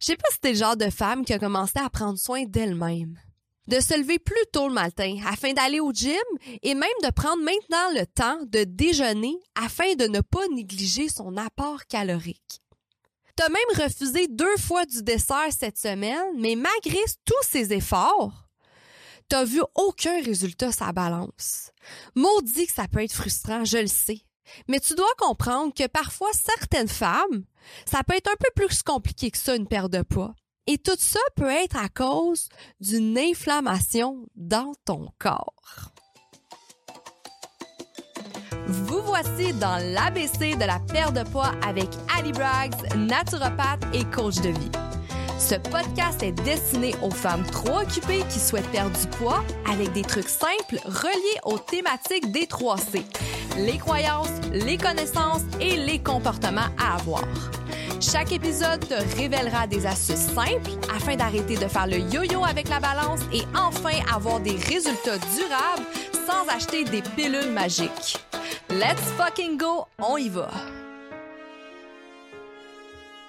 Je sais pas si t'es le genre de femme qui a commencé à prendre soin d'elle-même. De se lever plus tôt le matin afin d'aller au gym et même de prendre maintenant le temps de déjeuner afin de ne pas négliger son apport calorique. T'as même refusé deux fois du dessert cette semaine, mais malgré tous ces efforts, t'as vu aucun résultat sa balance. Maudit que ça peut être frustrant, je le sais. Mais tu dois comprendre que parfois certaines femmes, ça peut être un peu plus compliqué que ça une perte de poids. Et tout ça peut être à cause d'une inflammation dans ton corps. Vous voici dans l'ABC de la perte de poids avec Ali Braggs, naturopathe et coach de vie. Ce podcast est destiné aux femmes trop occupées qui souhaitent perdre du poids avec des trucs simples reliés aux thématiques des 3C. Les croyances, les connaissances et les comportements à avoir. Chaque épisode te révélera des astuces simples afin d'arrêter de faire le yo-yo avec la balance et enfin avoir des résultats durables sans acheter des pilules magiques. Let's fucking go, on y va!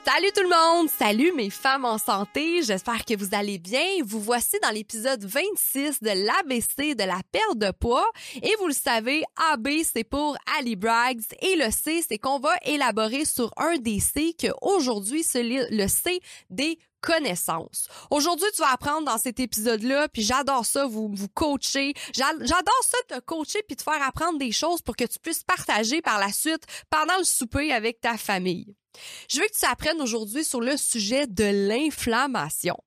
Salut tout le monde! Salut mes femmes en santé! J'espère que vous allez bien. Vous voici dans l'épisode 26 de l'ABC de la perte de poids. Et vous le savez, AB c'est pour Ali Braggs et le C c'est qu'on va élaborer sur un des C que aujourd'hui le C des connaissances. Aujourd'hui, tu vas apprendre dans cet épisode-là, puis j'adore ça, vous vous coacher. J'adore ça te coacher puis te faire apprendre des choses pour que tu puisses partager par la suite pendant le souper avec ta famille. Je veux que tu apprennes aujourd'hui sur le sujet de l'inflammation.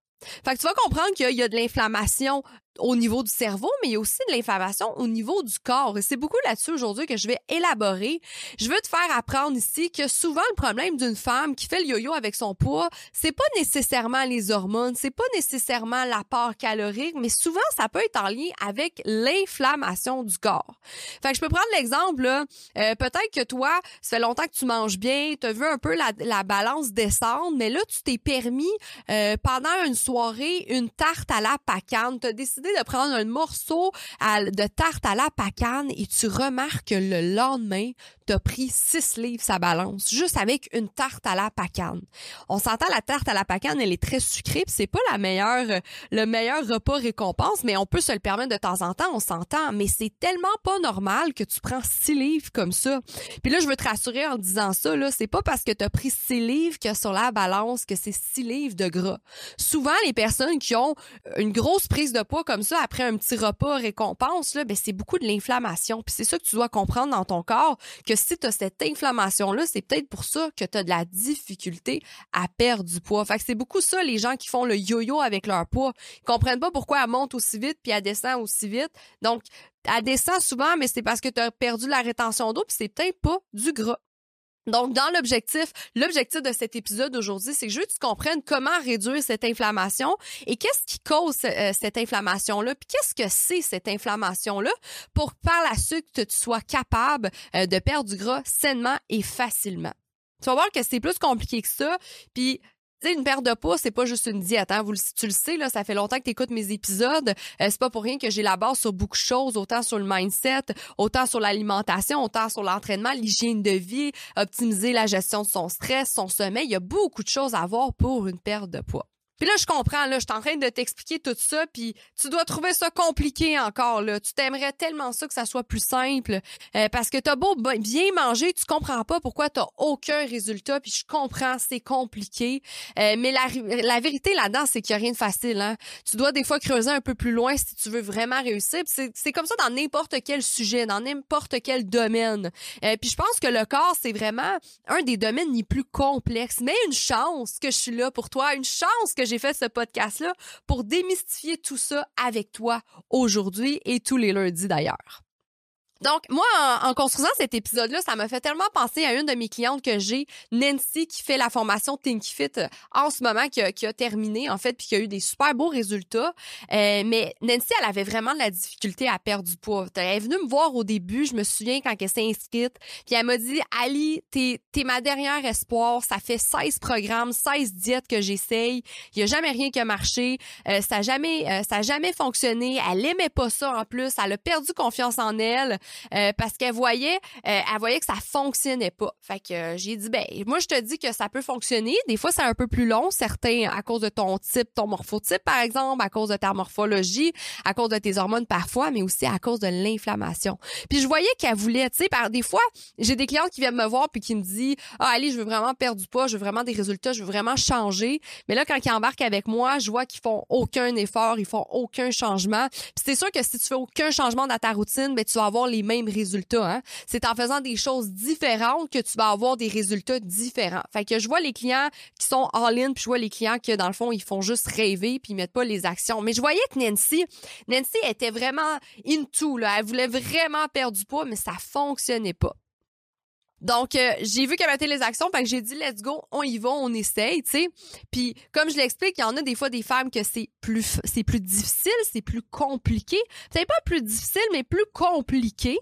Fait que tu vas comprendre qu'il y a de l'inflammation au niveau du cerveau, mais il y a aussi de l'inflammation au niveau du corps. Et c'est beaucoup là-dessus aujourd'hui que je vais élaborer. Je veux te faire apprendre ici que souvent le problème d'une femme qui fait le yo-yo avec son poids, c'est pas nécessairement les hormones, c'est pas nécessairement l'apport calorique, mais souvent ça peut être en lien avec l'inflammation du corps. Fait que je peux prendre l'exemple euh, peut-être que toi, ça fait longtemps que tu manges bien, tu as vu un peu la, la, balance descendre, mais là tu t'es permis euh, pendant une soirée une tarte à la pacane, tu as de prendre un morceau de tarte à la pacane et tu remarques que le lendemain, t'as pris 6 livres sa balance, juste avec une tarte à la pacane. On s'entend, la tarte à la pacane, elle est très sucrée, c'est pas la meilleure, le meilleur repas récompense, mais on peut se le permettre de temps en temps, on s'entend, mais c'est tellement pas normal que tu prends 6 livres comme ça. Puis là, je veux te rassurer en disant ça, là, c'est pas parce que t'as pris 6 livres que sur la balance que c'est 6 livres de gras. Souvent, les personnes qui ont une grosse prise de poids comme ça après un petit repas récompense, là, ben, c'est beaucoup de l'inflammation. Puis c'est ça que tu dois comprendre dans ton corps, que si tu as cette inflammation-là, c'est peut-être pour ça que tu as de la difficulté à perdre du poids. Fait que c'est beaucoup ça, les gens qui font le yo-yo avec leur poids. Ils comprennent pas pourquoi elle monte aussi vite puis elle descend aussi vite. Donc, elle descend souvent, mais c'est parce que tu as perdu la rétention d'eau puis c'est peut-être pas du gras. Donc, dans l'objectif, l'objectif de cet épisode aujourd'hui, c'est que je veux que tu comprennes comment réduire cette inflammation et qu'est-ce qui cause euh, cette inflammation-là, puis qu'est-ce que c'est cette inflammation-là pour par la suite tu sois capable euh, de perdre du gras sainement et facilement. Tu vas voir que c'est plus compliqué que ça, puis une perte de poids, c'est pas juste une diète. Hein? Vous, tu le sais, là, ça fait longtemps que tu écoutes mes épisodes. Euh, c'est pas pour rien que j'ai la base sur beaucoup de choses, autant sur le mindset, autant sur l'alimentation, autant sur l'entraînement, l'hygiène de vie, optimiser la gestion de son stress, son sommeil. Il y a beaucoup de choses à voir pour une perte de poids. Puis là, je comprends, là, je suis en train de t'expliquer tout ça, puis tu dois trouver ça compliqué encore, là. Tu t'aimerais tellement ça que ça soit plus simple, euh, parce que t'as beau bien manger, tu comprends pas pourquoi t'as aucun résultat, puis je comprends, c'est compliqué. Euh, mais la, la vérité là-dedans, c'est qu'il y a rien de facile, hein. Tu dois des fois creuser un peu plus loin si tu veux vraiment réussir. C'est comme ça dans n'importe quel sujet, dans n'importe quel domaine. Euh, puis je pense que le corps, c'est vraiment un des domaines les plus complexes. Mais une chance que je suis là pour toi, une chance que j'ai fait ce podcast-là pour démystifier tout ça avec toi aujourd'hui et tous les lundis d'ailleurs. Donc, moi, en, construisant cet épisode-là, ça m'a fait tellement penser à une de mes clientes que j'ai, Nancy, qui fait la formation Think Fit euh, en ce moment, qui a, qui a, terminé, en fait, puis qui a eu des super beaux résultats. Euh, mais Nancy, elle avait vraiment de la difficulté à perdre du poids. Elle est venue me voir au début, je me souviens, quand elle s'est inscrite, puis elle m'a dit, Ali, t'es es ma dernière espoir, ça fait 16 programmes, 16 diètes que j'essaye, il y a jamais rien qui a marché, euh, ça a jamais, ça a jamais fonctionné, elle aimait pas ça en plus, elle a perdu confiance en elle, euh, parce qu'elle voyait, euh, elle voyait que ça fonctionnait pas. Fait que euh, j'ai dit ben moi je te dis que ça peut fonctionner. Des fois c'est un peu plus long, certains à cause de ton type, ton morphotype par exemple, à cause de ta morphologie, à cause de tes hormones parfois, mais aussi à cause de l'inflammation. Puis je voyais qu'elle voulait, tu sais, par des fois j'ai des clientes qui viennent me voir puis qui me disent ah Ali je veux vraiment perdre du poids, je veux vraiment des résultats, je veux vraiment changer. Mais là quand ils embarquent avec moi, je vois qu'ils font aucun effort, ils font aucun changement. Puis c'est sûr que si tu fais aucun changement dans ta routine, ben tu vas avoir les mêmes résultats. Hein? C'est en faisant des choses différentes que tu vas avoir des résultats différents. Fait que je vois les clients qui sont all-in, puis je vois les clients qui, dans le fond, ils font juste rêver, puis ils mettent pas les actions. Mais je voyais que Nancy, Nancy était vraiment into, là. Elle voulait vraiment perdre du poids, mais ça fonctionnait pas. Donc, euh, j'ai vu qu'elle mettait les actions, fait que j'ai dit, let's go, on y va, on essaye, tu sais. Puis, comme je l'explique, il y en a des fois des femmes que c'est plus, c'est plus difficile, c'est plus compliqué. Peut-être pas plus difficile, mais plus compliqué.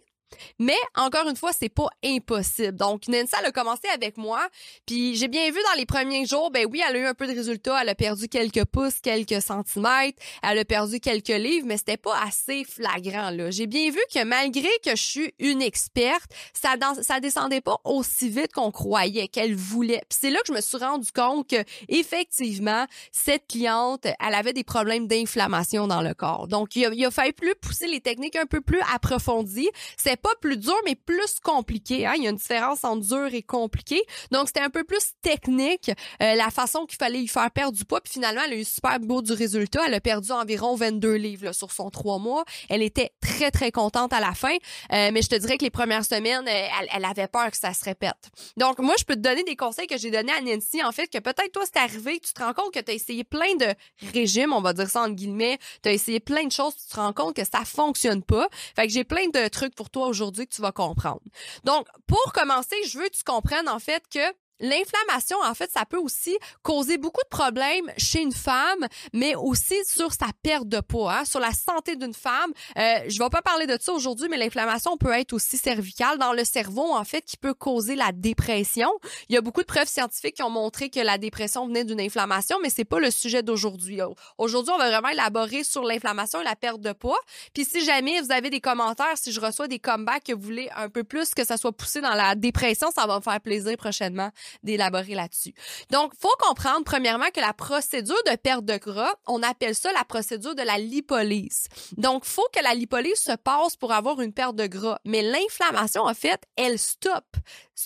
Mais encore une fois, c'est pas impossible. Donc Nancy elle a commencé avec moi, puis j'ai bien vu dans les premiers jours, ben oui, elle a eu un peu de résultats, elle a perdu quelques pouces, quelques centimètres, elle a perdu quelques livres, mais c'était pas assez flagrant là. J'ai bien vu que malgré que je suis une experte, ça ça descendait pas aussi vite qu'on croyait qu'elle voulait. Puis c'est là que je me suis rendu compte que effectivement, cette cliente, elle avait des problèmes d'inflammation dans le corps. Donc il a, il a fallu plus pousser les techniques un peu plus approfondies. C'est pas plus dur, mais plus compliqué. Hein? Il y a une différence entre dur et compliqué. Donc, c'était un peu plus technique, euh, la façon qu'il fallait y faire perdre du poids. Puis finalement, elle a eu super beau du résultat. Elle a perdu environ 22 livres sur son trois mois. Elle était très, très contente à la fin. Euh, mais je te dirais que les premières semaines, euh, elle, elle, avait peur que ça se répète. Donc, moi, je peux te donner des conseils que j'ai donnés à Nancy. En fait, que peut-être toi, c'est arrivé, tu te rends compte que tu as essayé plein de régimes, on va dire ça entre guillemets. Tu as essayé plein de choses, tu te rends compte que ça fonctionne pas. Fait que j'ai plein de trucs pour toi aujourd'hui que tu vas comprendre. Donc, pour commencer, je veux que tu comprennes en fait que L'inflammation, en fait, ça peut aussi causer beaucoup de problèmes chez une femme, mais aussi sur sa perte de poids, hein, sur la santé d'une femme. Euh, je vais pas parler de ça aujourd'hui, mais l'inflammation peut être aussi cervicale dans le cerveau, en fait, qui peut causer la dépression. Il y a beaucoup de preuves scientifiques qui ont montré que la dépression venait d'une inflammation, mais c'est pas le sujet d'aujourd'hui. Aujourd'hui, on va vraiment élaborer sur l'inflammation et la perte de poids. Puis si jamais vous avez des commentaires, si je reçois des comebacks que vous voulez un peu plus que ça soit poussé dans la dépression, ça va me faire plaisir prochainement d'élaborer là-dessus. Donc, faut comprendre premièrement que la procédure de perte de gras, on appelle ça la procédure de la lipolyse. Donc, faut que la lipolyse se passe pour avoir une perte de gras, mais l'inflammation en fait, elle stoppe.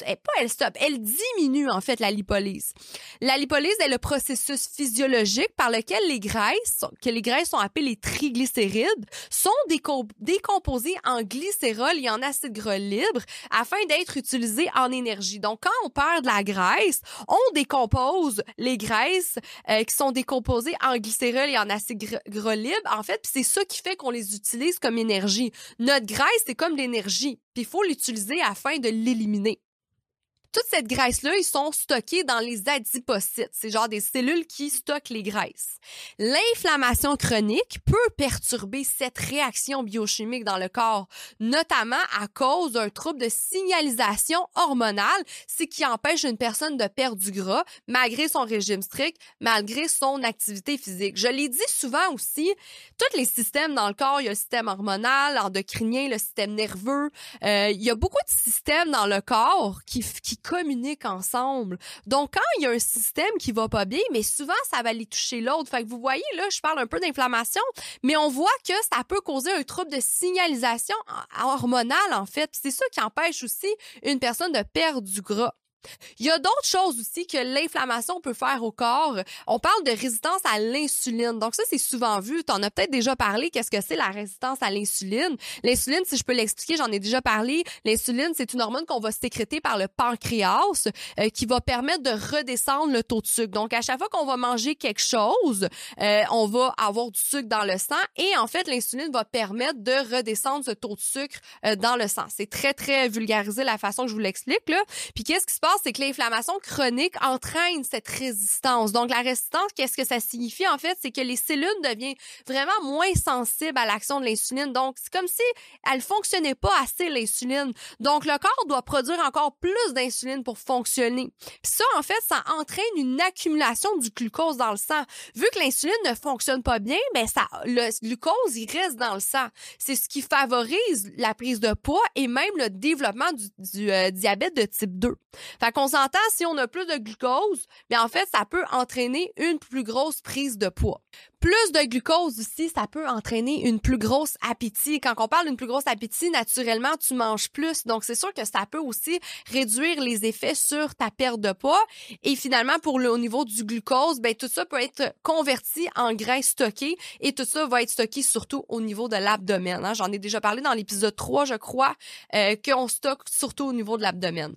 Elle, pas elle stoppe, elle diminue en fait la lipolyse. La lipolyse est le processus physiologique par lequel les graisses, que les graisses sont appelées les triglycérides, sont décomposées en glycérol et en acide gras libre afin d'être utilisées en énergie. Donc, quand on perd de la graisse, on décompose les graisses euh, qui sont décomposées en glycérol et en acide gras libre. En fait, c'est ça qui fait qu'on les utilise comme énergie. Notre graisse, c'est comme l'énergie. Puis il faut l'utiliser afin de l'éliminer toute cette graisse-là, ils sont stockés dans les adipocytes. C'est genre des cellules qui stockent les graisses. L'inflammation chronique peut perturber cette réaction biochimique dans le corps, notamment à cause d'un trouble de signalisation hormonale, ce qui empêche une personne de perdre du gras malgré son régime strict, malgré son activité physique. Je l'ai dit souvent aussi, tous les systèmes dans le corps, il y a le système hormonal, endocrinien, le système nerveux, euh, il y a beaucoup de systèmes dans le corps qui, qui communiquent ensemble. Donc, quand il y a un système qui va pas bien, mais souvent, ça va aller toucher l'autre. Fait que vous voyez, là, je parle un peu d'inflammation, mais on voit que ça peut causer un trouble de signalisation hormonale, en fait. C'est ça qui empêche aussi une personne de perdre du gras. Il y a d'autres choses aussi que l'inflammation peut faire au corps. On parle de résistance à l'insuline. Donc ça, c'est souvent vu. Tu en as peut-être déjà parlé. Qu'est-ce que c'est la résistance à l'insuline? L'insuline, si je peux l'expliquer, j'en ai déjà parlé. L'insuline, c'est une hormone qu'on va sécréter par le pancréas euh, qui va permettre de redescendre le taux de sucre. Donc à chaque fois qu'on va manger quelque chose, euh, on va avoir du sucre dans le sang et en fait, l'insuline va permettre de redescendre ce taux de sucre euh, dans le sang. C'est très, très vulgarisé la façon que je vous l'explique. Là. Puis qu'est-ce qui se passe? C'est que l'inflammation chronique entraîne cette résistance. Donc, la résistance, qu'est-ce que ça signifie? En fait, c'est que les cellules deviennent vraiment moins sensibles à l'action de l'insuline. Donc, c'est comme si elle fonctionnait pas assez, l'insuline. Donc, le corps doit produire encore plus d'insuline pour fonctionner. Puis ça, en fait, ça entraîne une accumulation du glucose dans le sang. Vu que l'insuline ne fonctionne pas bien, ben ça, le glucose, il reste dans le sang. C'est ce qui favorise la prise de poids et même le développement du, euh, diabète de type 2. Fait qu'on s'entend, si on a plus de glucose, bien en fait, ça peut entraîner une plus grosse prise de poids. Plus de glucose aussi, ça peut entraîner une plus grosse appétit. Quand on parle d'une plus grosse appétit, naturellement, tu manges plus. Donc, c'est sûr que ça peut aussi réduire les effets sur ta perte de poids. Et finalement, pour le au niveau du glucose, ben tout ça peut être converti en graisse stockée et tout ça va être stocké surtout au niveau de l'abdomen. Hein. J'en ai déjà parlé dans l'épisode 3, je crois, euh, qu'on stocke surtout au niveau de l'abdomen.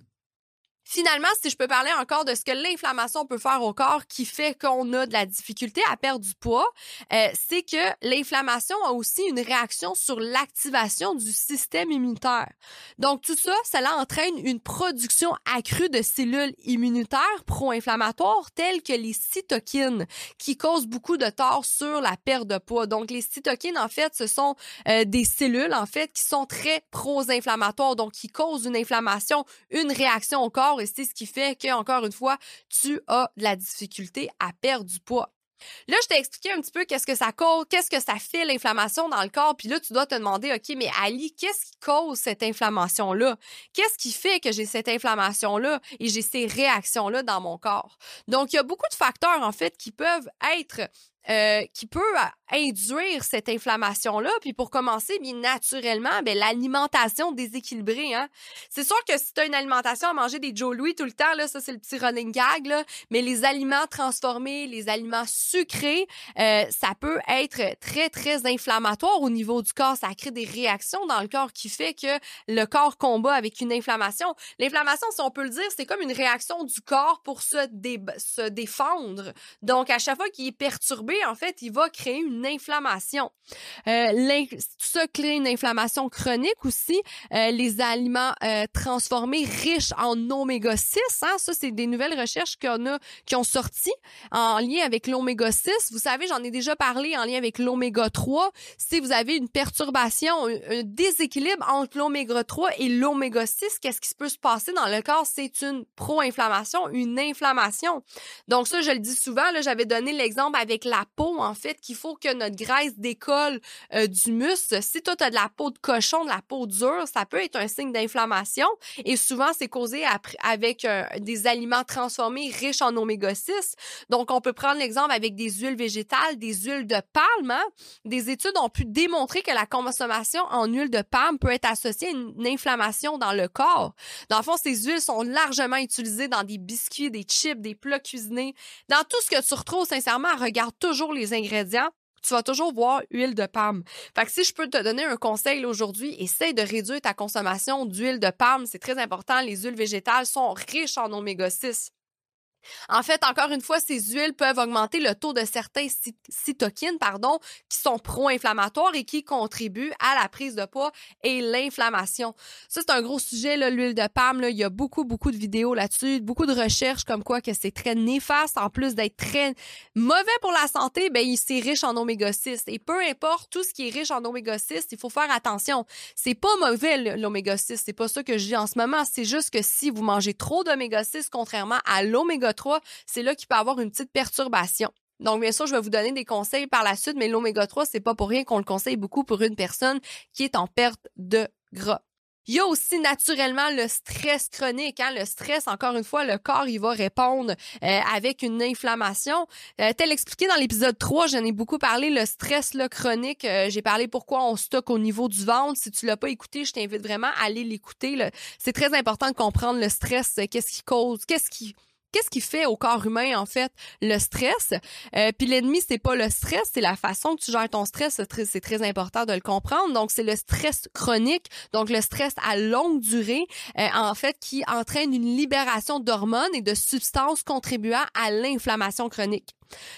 Finalement, si je peux parler encore de ce que l'inflammation peut faire au corps qui fait qu'on a de la difficulté à perdre du poids, euh, c'est que l'inflammation a aussi une réaction sur l'activation du système immunitaire. Donc tout ça, cela entraîne une production accrue de cellules immunitaires pro-inflammatoires telles que les cytokines qui causent beaucoup de tort sur la perte de poids. Donc les cytokines en fait, ce sont euh, des cellules en fait qui sont très pro-inflammatoires donc qui causent une inflammation, une réaction au corps et c'est ce qui fait que, encore une fois, tu as de la difficulté à perdre du poids. Là, je t'ai expliqué un petit peu qu'est-ce que ça cause, qu'est-ce que ça fait l'inflammation dans le corps, puis là, tu dois te demander, OK, mais Ali, qu'est-ce qui cause cette inflammation-là? Qu'est-ce qui fait que j'ai cette inflammation-là et j'ai ces réactions-là dans mon corps? Donc, il y a beaucoup de facteurs, en fait, qui peuvent être euh, qui peut induire cette inflammation-là. Puis pour commencer, bien naturellement, ben, l'alimentation déséquilibrée. Hein? C'est sûr que si tu as une alimentation à manger des Joe Louis tout le temps, là, ça c'est le petit running gag, là, mais les aliments transformés, les aliments sucrés, euh, ça peut être très, très inflammatoire au niveau du corps. Ça crée des réactions dans le corps qui fait que le corps combat avec une inflammation. L'inflammation, si on peut le dire, c'est comme une réaction du corps pour se, se défendre. Donc, à chaque fois qu'il est perturbé, en fait, il va créer une inflammation. Euh, tout ça crée une inflammation chronique aussi. Euh, les aliments euh, transformés riches en oméga 6, hein, ça, c'est des nouvelles recherches qu'on a, qui ont sorti en lien avec l'oméga 6. Vous savez, j'en ai déjà parlé en lien avec l'oméga 3. Si vous avez une perturbation, un, déséquilibre entre l'oméga 3 et l'oméga 6, qu'est-ce qui peut se passer dans le corps? C'est une pro-inflammation, une inflammation. Donc ça, je le dis souvent, là, j'avais donné l'exemple avec la peau, en fait, qu'il faut que notre graisse décolle euh, du muscle. Si toi, tu as de la peau de cochon, de la peau dure, ça peut être un signe d'inflammation. Et souvent, c'est causé avec euh, des aliments transformés riches en oméga 6. Donc, on peut prendre l'exemple avec des huiles végétales, des huiles de palme. Hein. Des études ont pu démontrer que la consommation en huile de palme peut être associée à une inflammation dans le corps. Dans le fond, ces huiles sont largement utilisées dans des biscuits, des chips, des plats cuisinés. Dans tout ce que tu retrouves, sincèrement, regarde toujours les ingrédients, tu vas toujours voir huile de palme. Fait que si je peux te donner un conseil aujourd'hui, essaye de réduire ta consommation d'huile de palme. C'est très important. Les huiles végétales sont riches en oméga 6. En fait, encore une fois, ces huiles peuvent augmenter le taux de certains cytokines, pardon, qui sont pro-inflammatoires et qui contribuent à la prise de poids et l'inflammation. Ça, c'est un gros sujet, l'huile de palme. Il y a beaucoup, beaucoup de vidéos là-dessus, beaucoup de recherches comme quoi que c'est très néfaste. En plus d'être très mauvais pour la santé, ben, c'est riche en oméga 6. Et peu importe tout ce qui est riche en oméga 6, il faut faire attention. C'est pas mauvais, l'oméga 6. C'est pas ça que je dis en ce moment. C'est juste que si vous mangez trop d'oméga 6, contrairement à l'oméga 3, c'est là qu'il peut avoir une petite perturbation. Donc, bien sûr, je vais vous donner des conseils par la suite, mais l'oméga 3, c'est pas pour rien qu'on le conseille beaucoup pour une personne qui est en perte de gras. Il y a aussi naturellement le stress chronique. Hein? Le stress, encore une fois, le corps, il va répondre euh, avec une inflammation. Euh, tel expliqué dans l'épisode 3, j'en ai beaucoup parlé, le stress le chronique. Euh, j'ai parlé pourquoi on stocke au niveau du ventre. Si tu l'as pas écouté, je t'invite vraiment à aller l'écouter. C'est très important de comprendre le stress, qu'est-ce qui cause, qu'est-ce qui qu'est-ce qui fait au corps humain en fait le stress? Euh, puis l'ennemi c'est pas le stress c'est la façon que tu gères ton stress c'est très, important de le comprendre. Donc c'est le stress chronique donc le stress à longue durée euh, en fait qui entraîne une libération d'hormones et de substances contribuant à l'inflammation chronique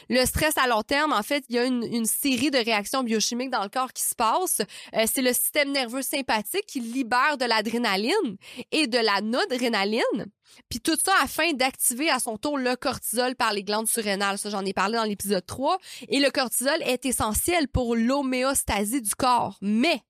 Le stress à long terme, en fait, il y a une, série de réactions biochimiques dans le corps qui se passent. Euh, c'est le système nerveux sympathique qui libère de l'adrénaline et de la noradrénaline. Puis tout ça afin d'activer à son tour le cortisol par les glandes surrénales. Ça, j'en ai parlé dans l'épisode 3. Et le cortisol est essentiel pour l'homéostasie du corps. Mais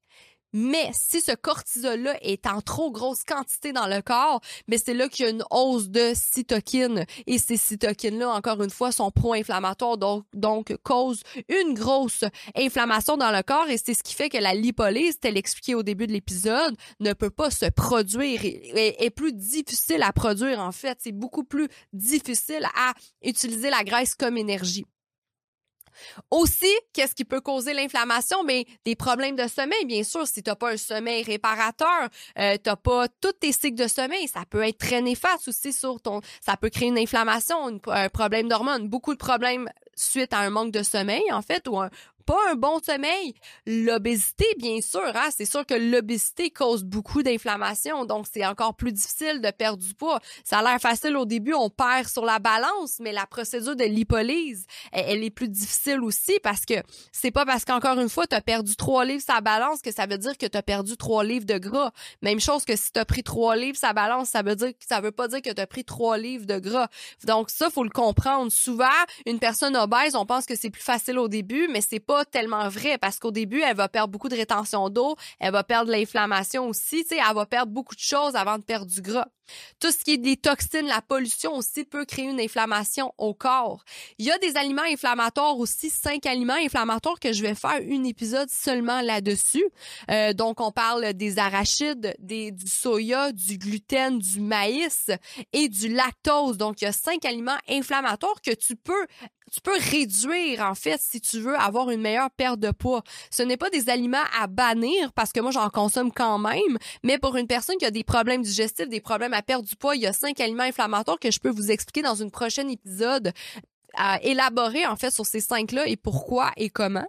mais si ce cortisol-là est en trop grosse quantité dans le corps, mais c'est là qu'il y a une hausse de cytokines. Et ces cytokines-là, encore une fois, sont pro-inflammatoires, donc, donc causent une grosse inflammation dans le corps. Et c'est ce qui fait que la lipolyse, tel expliqué au début de l'épisode, ne peut pas se produire et est plus difficile à produire, en fait. C'est beaucoup plus difficile à utiliser la graisse comme énergie. Aussi, qu'est-ce qui peut causer l'inflammation? Ben, des problèmes de sommeil, bien sûr. Si t'as pas un sommeil réparateur, euh, t'as pas tous tes cycles de sommeil, ça peut être très néfaste aussi sur ton, ça peut créer une inflammation, un problème d'hormones, beaucoup de problèmes suite à un manque de sommeil, en fait, ou un, pas un bon sommeil. L'obésité, bien sûr, hein? c'est sûr que l'obésité cause beaucoup d'inflammation, donc c'est encore plus difficile de perdre du poids. Ça a l'air facile au début, on perd sur la balance, mais la procédure de lipolyse, elle, est plus difficile aussi parce que c'est pas parce qu'encore une fois, tu as perdu trois livres sa balance que ça veut dire que tu as perdu trois livres de gras. Même chose que si tu as pris trois livres sa balance, ça veut dire ça veut pas dire que tu as pris trois livres de gras. Donc ça, faut le comprendre. Souvent, une personne obèse, on pense que c'est plus facile au début, mais c'est pas tellement vrai parce qu'au début, elle va perdre beaucoup de rétention d'eau, elle va perdre l'inflammation aussi, tu sais, elle va perdre beaucoup de choses avant de perdre du gras. Tout ce qui est des toxines, la pollution aussi peut créer une inflammation au corps. Il y a des aliments inflammatoires aussi, cinq aliments inflammatoires que je vais faire un épisode seulement là-dessus. Euh, donc, on parle des arachides, des, du soya, du gluten, du maïs et du lactose. Donc, il y a cinq aliments inflammatoires que tu peux tu peux réduire en fait si tu veux avoir une meilleure perte de poids. Ce n'est pas des aliments à bannir parce que moi j'en consomme quand même, mais pour une personne qui a des problèmes digestifs, des problèmes à perdre du poids, il y a cinq aliments inflammatoires que je peux vous expliquer dans une prochaine épisode à élaborer en fait sur ces cinq-là et pourquoi et comment.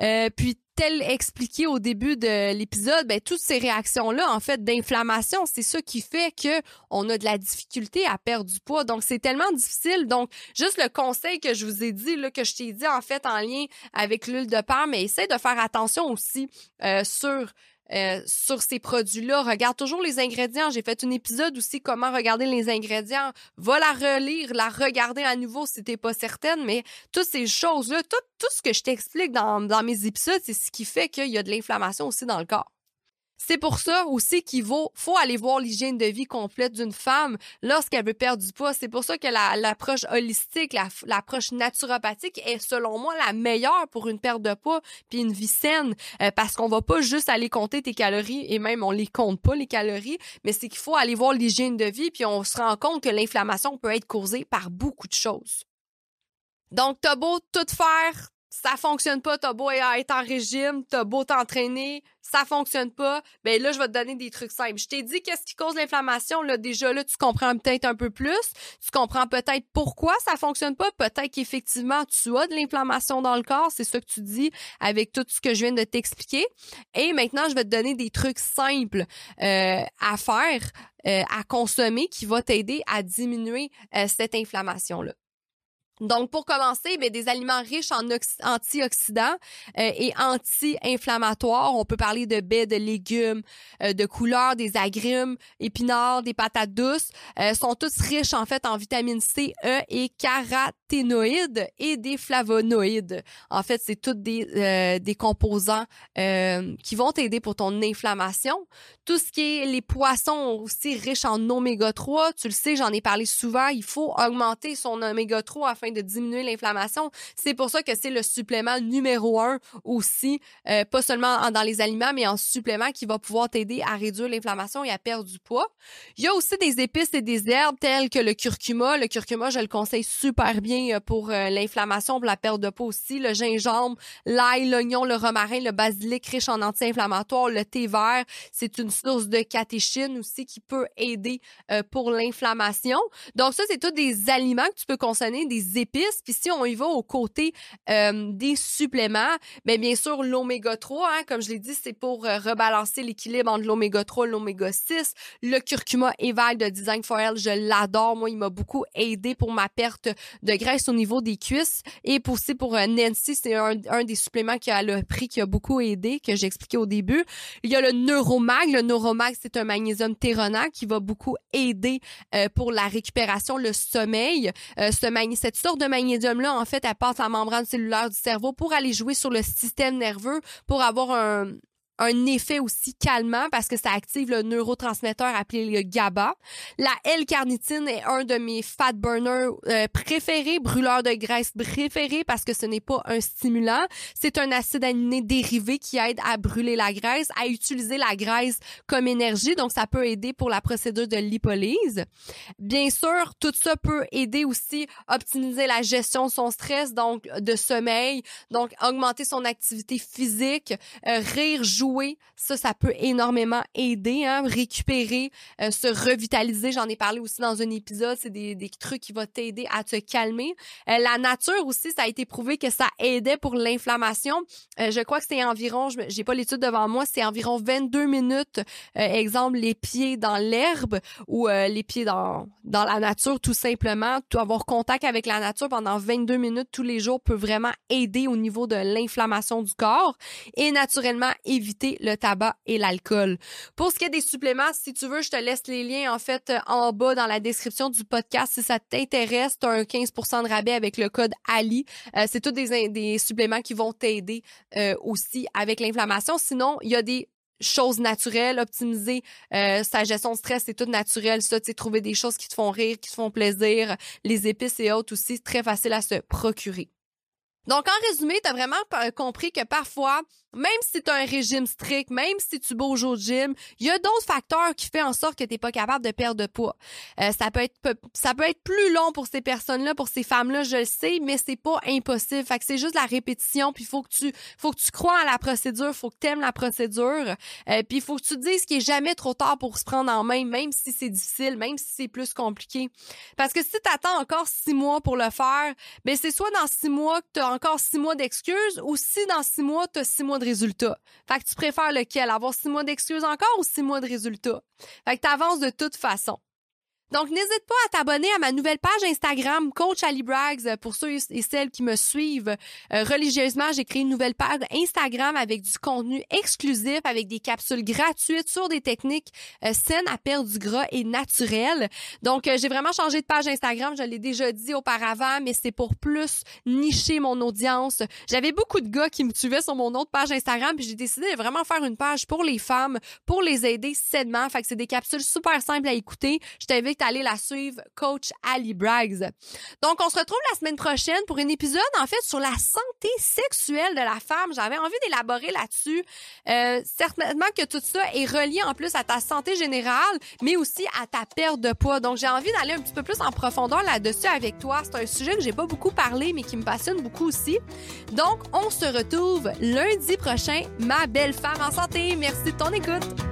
Euh, puis tel expliqué au début de l'épisode, ben toutes ces réactions là en fait d'inflammation, c'est ça qui fait que on a de la difficulté à perdre du poids. Donc c'est tellement difficile. Donc juste le conseil que je vous ai dit là que je t'ai dit en fait en lien avec l'huile de palme, mais essaie de faire attention aussi euh, sur euh, sur ces produits-là. Regarde toujours les ingrédients. J'ai fait un épisode aussi comment regarder les ingrédients. Va la relire, la regarder à nouveau si t'es pas certaine. Mais toutes ces choses-là, tout, tout ce que je t'explique dans, dans mes épisodes, c'est ce qui fait qu'il y a de l'inflammation aussi dans le corps. C'est pour ça aussi qu'il faut, faut aller voir l'hygiène de vie complète d'une femme lorsqu'elle veut perdre du poids. C'est pour ça que l'approche holistique, l'approche naturopathique est selon moi la meilleure pour une perte de poids puis une vie saine euh, parce qu'on va pas juste aller compter tes calories et même on les compte pas les calories, mais c'est qu'il faut aller voir l'hygiène de vie puis on se rend compte que l'inflammation peut être causée par beaucoup de choses. Donc, t'as beau tout faire, ça fonctionne pas, t'as beau être en régime, t'as beau t'entraîner, ça fonctionne pas, ben là, je vais te donner des trucs simples. Je t'ai dit qu'est-ce qui cause l'inflammation, là, déjà, là, tu comprends peut-être un peu plus. Tu comprends peut-être pourquoi ça fonctionne pas. Peut-être qu'effectivement, tu as de l'inflammation dans le corps. C'est ce que tu dis avec tout ce que je viens de t'expliquer. Et maintenant, je vais te donner des trucs simples euh, à faire, euh, à consommer qui va t'aider à diminuer euh, cette inflammation-là. Donc, pour commencer, ben, des aliments riches en antioxydants euh, et anti-inflammatoires. On peut parler de baies, de légumes, euh, de couleurs, des agrumes, épinards, des patates douces. Euh, sont tous riches, en fait, en vitamine C, E et caroténoïdes et des flavonoïdes. En fait, c'est tous des, des composants qui vont t'aider pour ton inflammation. Tout ce qui est les poissons aussi riches en oméga 3. Tu le sais, j'en ai parlé souvent. Il faut augmenter son oméga 3 afin de diminuer l'inflammation. C'est pour ça que c'est le supplément numéro un aussi, euh, pas seulement dans les aliments, mais en supplément qui va pouvoir t'aider à réduire l'inflammation et à perdre du poids. Il y a aussi des épices et des herbes telles que le curcuma. Le curcuma, je le conseille super bien euh, pour euh, l'inflammation, pour la perte de poids aussi. Le gingembre, l'ail, l'oignon, le romarin, le basilic riche en anti-inflammatoires, le thé vert, c'est une source de catéchine aussi qui peut aider pour l'inflammation. Donc ça, c'est tous des aliments que tu peux consommer, des épices. Puis si on y va au côté euh, des suppléments, bien, bien sûr, l'oméga 3, hein, comme je l'ai dit, c'est pour euh, rebalancer l'équilibre entre l'oméga 3 et l'oméga 6. Le curcuma Eval de Design for Health, je l'adore. Moi, il m'a beaucoup aidé pour ma perte de graisse au niveau des cuisses. Et aussi pour euh, Nancy, c'est un, des suppléments qui a le prix qui a beaucoup aidé, que j'ai expliqué au début. Il y a le Neuromag. Le Neuromag, c'est un magnésium théronat qui va beaucoup aider pour la récupération, le sommeil. Ce cette de magnésium-là, en fait, elle passe en membrane cellulaire du cerveau pour aller jouer sur le système nerveux, pour avoir un, un effet aussi calmant parce que ça active le neurotransmetteur appelé le GABA. La L-carnitine est un de mes fat burners euh, préférés, brûleurs de graisse préférés parce que ce n'est pas un stimulant. C'est un acide aminé dérivé qui aide à brûler la graisse, à utiliser la graisse comme énergie. Donc, ça peut aider pour la procédure de lipolyse. Bien sûr, tout ça peut aider aussi à optimiser la gestion de son stress, donc de sommeil, donc augmenter son activité physique, euh, rire, jouer ça, ça peut énormément aider, hein, récupérer, euh, se revitaliser. J'en ai parlé aussi dans un épisode. C'est des, trucs qui vont t'aider à te calmer. Euh, la nature aussi, ça a été prouvé que ça aidait pour l'inflammation. Euh, je crois que c'est environ, j'ai pas l'étude devant moi, c'est environ 22 minutes. exemple, les pieds dans l'herbe ou les pieds dans, dans la nature, tout simplement. Avoir contact avec la nature pendant 22 minutes tous les jours peut vraiment aider au niveau de l'inflammation du corps et naturellement éviter le tabac et l'alcool. Pour ce qui est des suppléments, si tu veux, je te laisse les liens en fait en bas dans la description du podcast. Si ça t'intéresse, tu as un 15% de rabais avec le code Ali. Euh, c'est tous des, des suppléments qui vont t'aider euh, aussi avec l'inflammation. Sinon, il y a des choses naturelles, optimiser euh, sa gestion de stress, c'est tout naturel. Ça, tu trouver des choses qui te font rire, qui te font plaisir, les épices et autres aussi, très facile à se procurer. Donc, en résumé, tu as vraiment compris que parfois, même si tu as un régime strict, même si tu bouges au gym, il y a d'autres facteurs qui font en sorte que tu n'es pas capable de perdre de poids. Euh, ça peut être ça peut être plus long pour ces personnes-là, pour ces femmes-là, je le sais, mais c'est pas impossible. Fait que c'est juste la répétition, puis faut que tu faut que tu crois à la procédure, faut que tu aimes la procédure, euh, puis il faut que tu te dises qu'il est jamais trop tard pour se prendre en main, même si c'est difficile, même si c'est plus compliqué. Parce que si tu attends encore six mois pour le faire, ben c'est soit dans six mois que tu encore six mois d'excuses ou si dans six mois, tu as six mois de résultats? Fait que tu préfères lequel? Avoir six mois d'excuses encore ou six mois de résultats? Fait que tu avances de toute façon. Donc, n'hésite pas à t'abonner à ma nouvelle page Instagram, Coach Ali Braggs, pour ceux et celles qui me suivent euh, religieusement. J'ai créé une nouvelle page Instagram avec du contenu exclusif, avec des capsules gratuites sur des techniques euh, saines à perdre du gras et naturelles. Donc, euh, j'ai vraiment changé de page Instagram. Je l'ai déjà dit auparavant, mais c'est pour plus nicher mon audience. J'avais beaucoup de gars qui me suivaient sur mon autre page Instagram, puis j'ai décidé de vraiment faire une page pour les femmes, pour les aider sainement. Fait que c'est des capsules super simples à écouter. Je aller la suivre, Coach Ali Braggs. Donc, on se retrouve la semaine prochaine pour un épisode, en fait, sur la santé sexuelle de la femme. J'avais envie d'élaborer là-dessus. Euh, certainement que tout ça est relié en plus à ta santé générale, mais aussi à ta perte de poids. Donc, j'ai envie d'aller un petit peu plus en profondeur là-dessus avec toi. C'est un sujet que j'ai pas beaucoup parlé, mais qui me passionne beaucoup aussi. Donc, on se retrouve lundi prochain, ma belle femme en santé. Merci de ton écoute.